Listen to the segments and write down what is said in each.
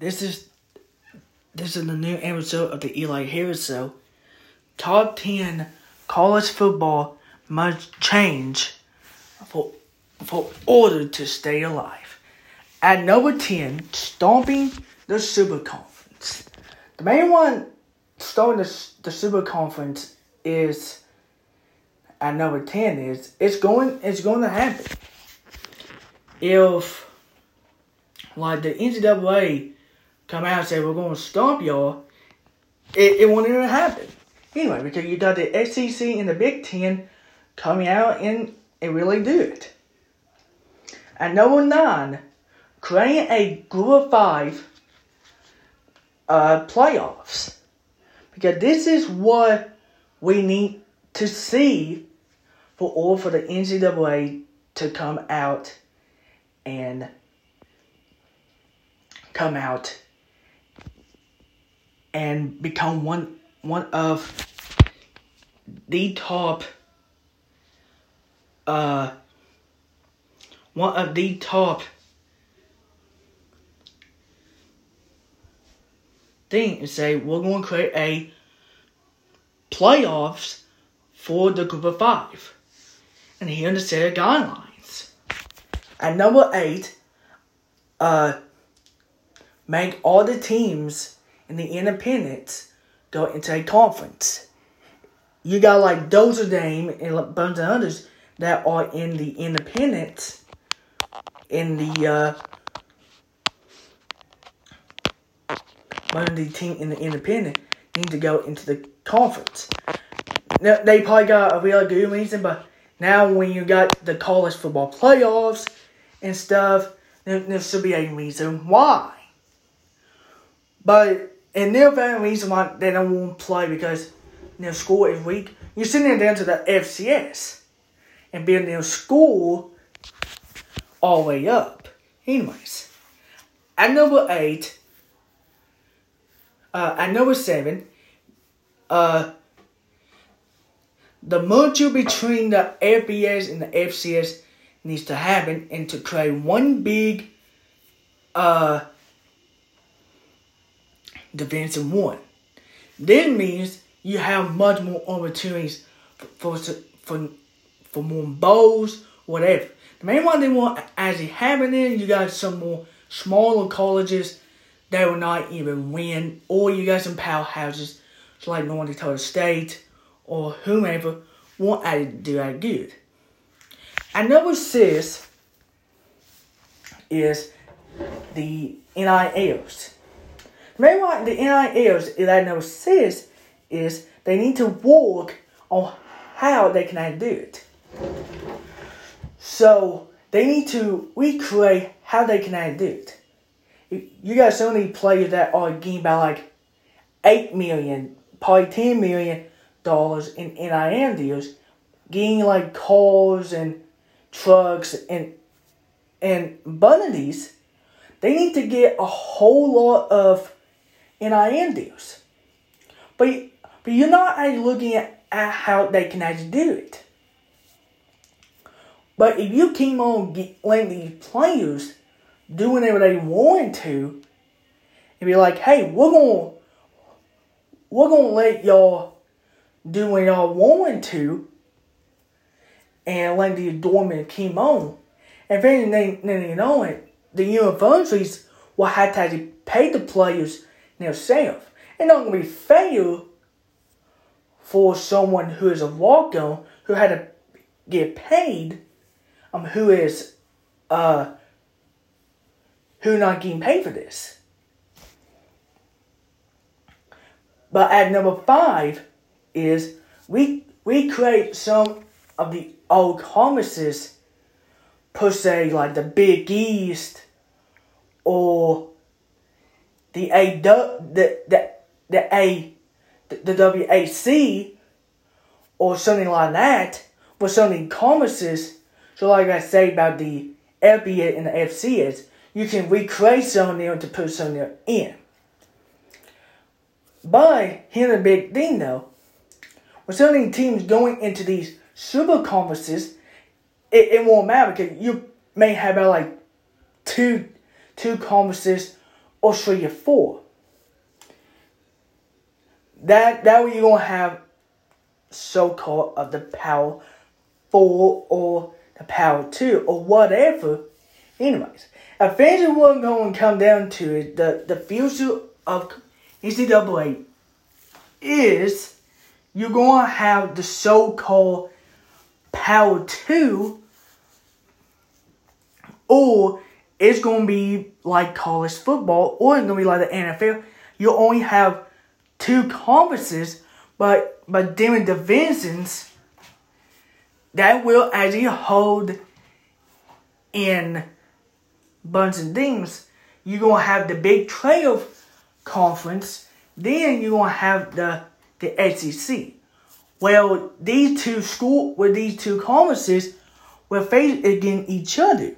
This is this is the new episode of the Eli Harris Show. Top ten college football must change for for order to stay alive. At number ten, stomping the Super Conference. The main one stomping the, the Super Conference is at number ten is it's going it's going to happen. If like the NCAA come out and say we're going to stomp y'all, it, it won't even happen. Anyway, because you got the SEC and the Big Ten coming out and, and really do it. At number nine, creating a group of five uh, playoffs. Because this is what we need to see for all for the NCAA to come out and come out and become one one of the top uh one of the top thing and say we're going to create a playoffs for the group of five. And here are the set of guidelines. At number eight, uh make all the teams in the independents go into a conference. You got like Notre Dame and a bunch of others that are in the independents in the uh one of the team in the independent need to go into the conference. Now, they probably got a real good reason, but now when you got the college football playoffs and stuff, there should be a reason why. But and they're the very reason why they don't want to play because their school is weak. You're sending them down to the FCS and building their school all the way up. Anyways, at number eight, uh, at number seven, uh, the merger between the FBS and the FCS needs to happen and to create one big uh, Division One. This means you have much more opportunities for for for more bowls, whatever. The main one they want actually happening, you got some more smaller colleges that will not even win, or you got some powerhouses like North Dakota State or whomever won't actually do that good. And number six is the NILs. Main one the NILs that number six is they need to work on how they can do it. So they need to recreate how they can do it. You got so many players that are getting by like eight million, probably ten million dollars in NIL deals, getting like cars and trucks and and bunnies. They need to get a whole lot of NIL deals. But but you're not actually looking at, how they can actually do it. But if you keep on letting these players do whatever they want to, and be like, hey, we're gonna we're gonna let y'all do what y'all want to, and let the dormant keep on. And then they, then you know it, the universities will have to pay the players themselves. It's not gonna be fair for someone who is a walk-on who had to get paid, um, who is uh who not getting paid for this. But at number five is we we create some of the old conferences per se like the Big East or the A the the the A the, the WAC or something like that, but something conferences. So like I say about the FBA and the FCS, you can recreate something to put something in. But here's the big thing though. With so many teams going into these super conferences, it, it won't matter because you may have about like two two conferences or three or four. That that way you're gonna have so called of the power four or the power two or whatever. Anyways, eventually what to come down to is the, the future of NCAA is you're to have the so-called power two or it's going to be like college football or it's going to be like the NFL. You only have two conferences, but but different divisions that will actually hold in bunch of things. You're gonna have the Big 12 conference, then you're gonna have the the SEC. Well, these two school with these two conferences will face against each other.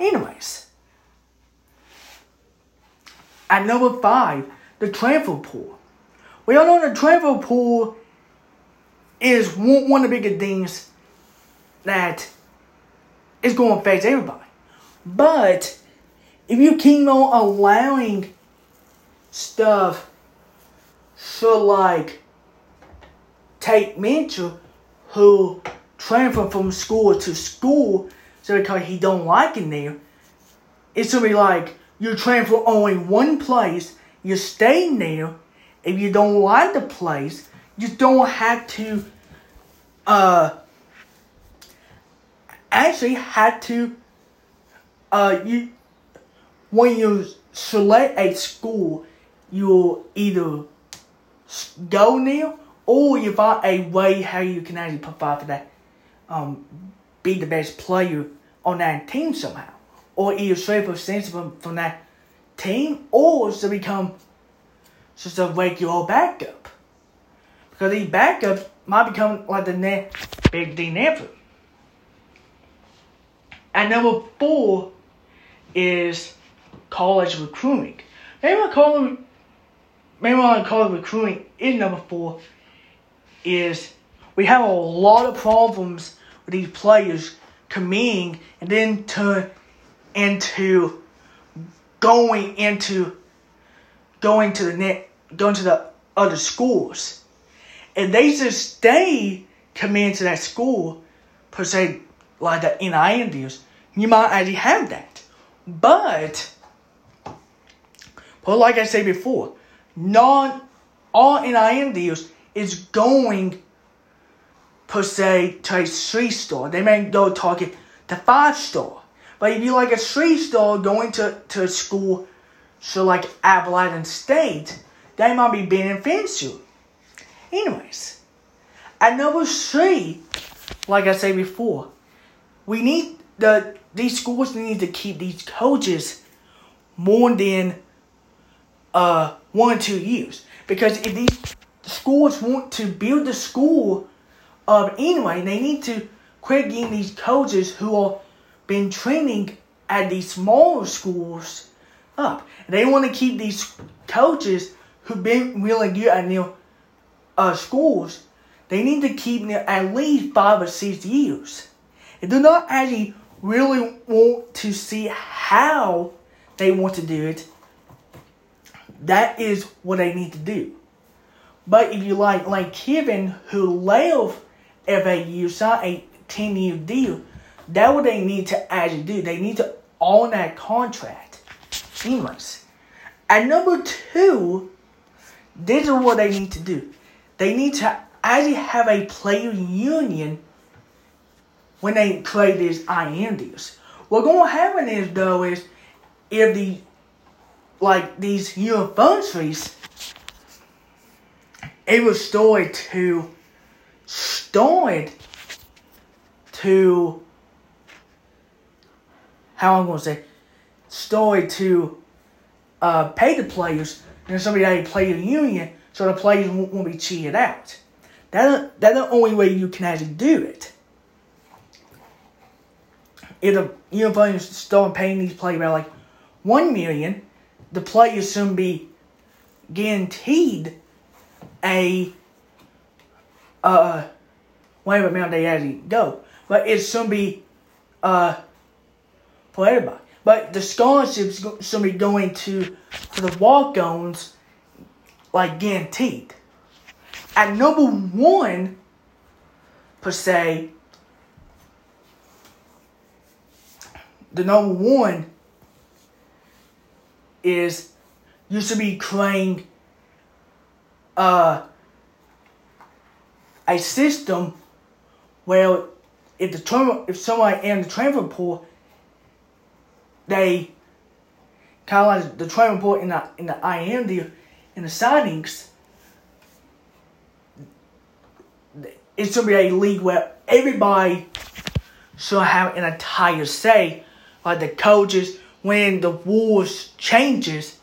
Anyways. At number five, the transfer pool. We all know the transfer pool is one of the bigger things that is going to affect everybody. But if you keep on allowing stuff so like Tate Martell who transfer from school to school so because he don't like it there, it's gonna be like you transfer only one place, you stay there. If you don't like the place, you don't have to uh actually had to uh you when you select a school you'll either go there or you find a way how you can actually provide for that um be the best player on that team somehow or either straight percent from, from that team or to become just a regular backup because these backups might become like the next big D ever. And number four is college recruiting. Maybe my college, maybe my college recruiting is number four. Is we have a lot of problems with these players coming and then turn into going into going to the net going to the other schools. And they just stay committed to that school per se like the NIL deals, you might already have that. But, but like I said before, not all NIL deals is going per se to a three star. They may go target the five star. But if you like a street star going to, to school, so like Appalachian State, that might be beneficial. Anyways, at number three, like I said before, we need the these schools need to keep these coaches more than uh one or two years because if these schools want to build the school up anyway, they need to quit getting these coaches who are been training at these smaller schools up. They want to keep these coaches who've been really good at their uh, schools. They need to keep them at least five or six years. They do not actually really want to see how they want to do it, that is what they need to do. But if you like, like Kiffin, who left FAU, signed a 10 year deal, that's what they need to actually do. They need to own that contract. Anyways, at number two, this is what they need to do. They need to actually have a player union when they play these INDs. What gonna happen is though is if the like these universities it was started to start to how I'm gonna say started to uh, pay the players and somebody had a player union so the players won't, won't be cheated out. That that's the only way you can actually do it if the Union start paying these players about like one million, the players soon be guaranteed a uh whatever amount they actually go. But it's soon be uh for everybody. but the scholarships be going to to the walk-ons like guaranteed. At number one, per se, the number one is you should be creating uh, a system where if the term, if somebody in the transfer pool, they kind of like the transfer pool in the in the IM in the signings. It's gonna be a league where everybody should have an entire say, like the coaches when the rules changes,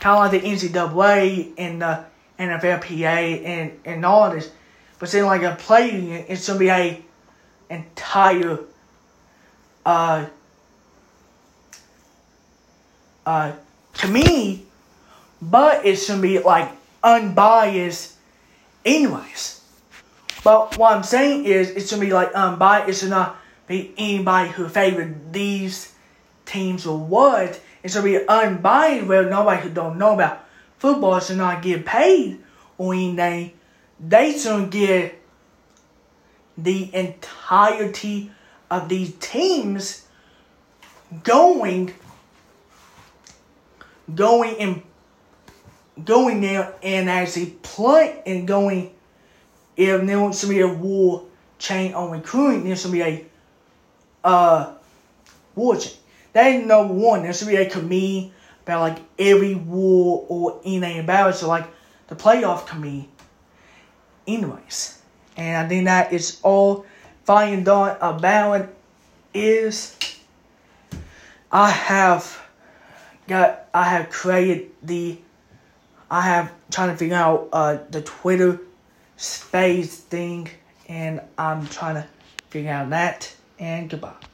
kind of like the NCAA and the NFLPA and and all this. But then like a play it's gonna be a entire uh uh to me, but it gonna be like unbiased anyways. But what I'm saying is it gonna be like unbiased, It should not be anybody who favored these teams or what. It's gonna be unbiased where nobody who don't know about football should not get paid or anything. They should get the entirety of these teams going going and going there and actually play and going if there wants to be a war chain on recruiting, there should be a uh war chain. That is number one. There should be a committee about like every war or anything about it. So like the playoff committee. Anyways. And I think that is all fine and done about it is I have got I have created the I have trying to figure out uh the Twitter space thing and I'm trying to figure out that and goodbye.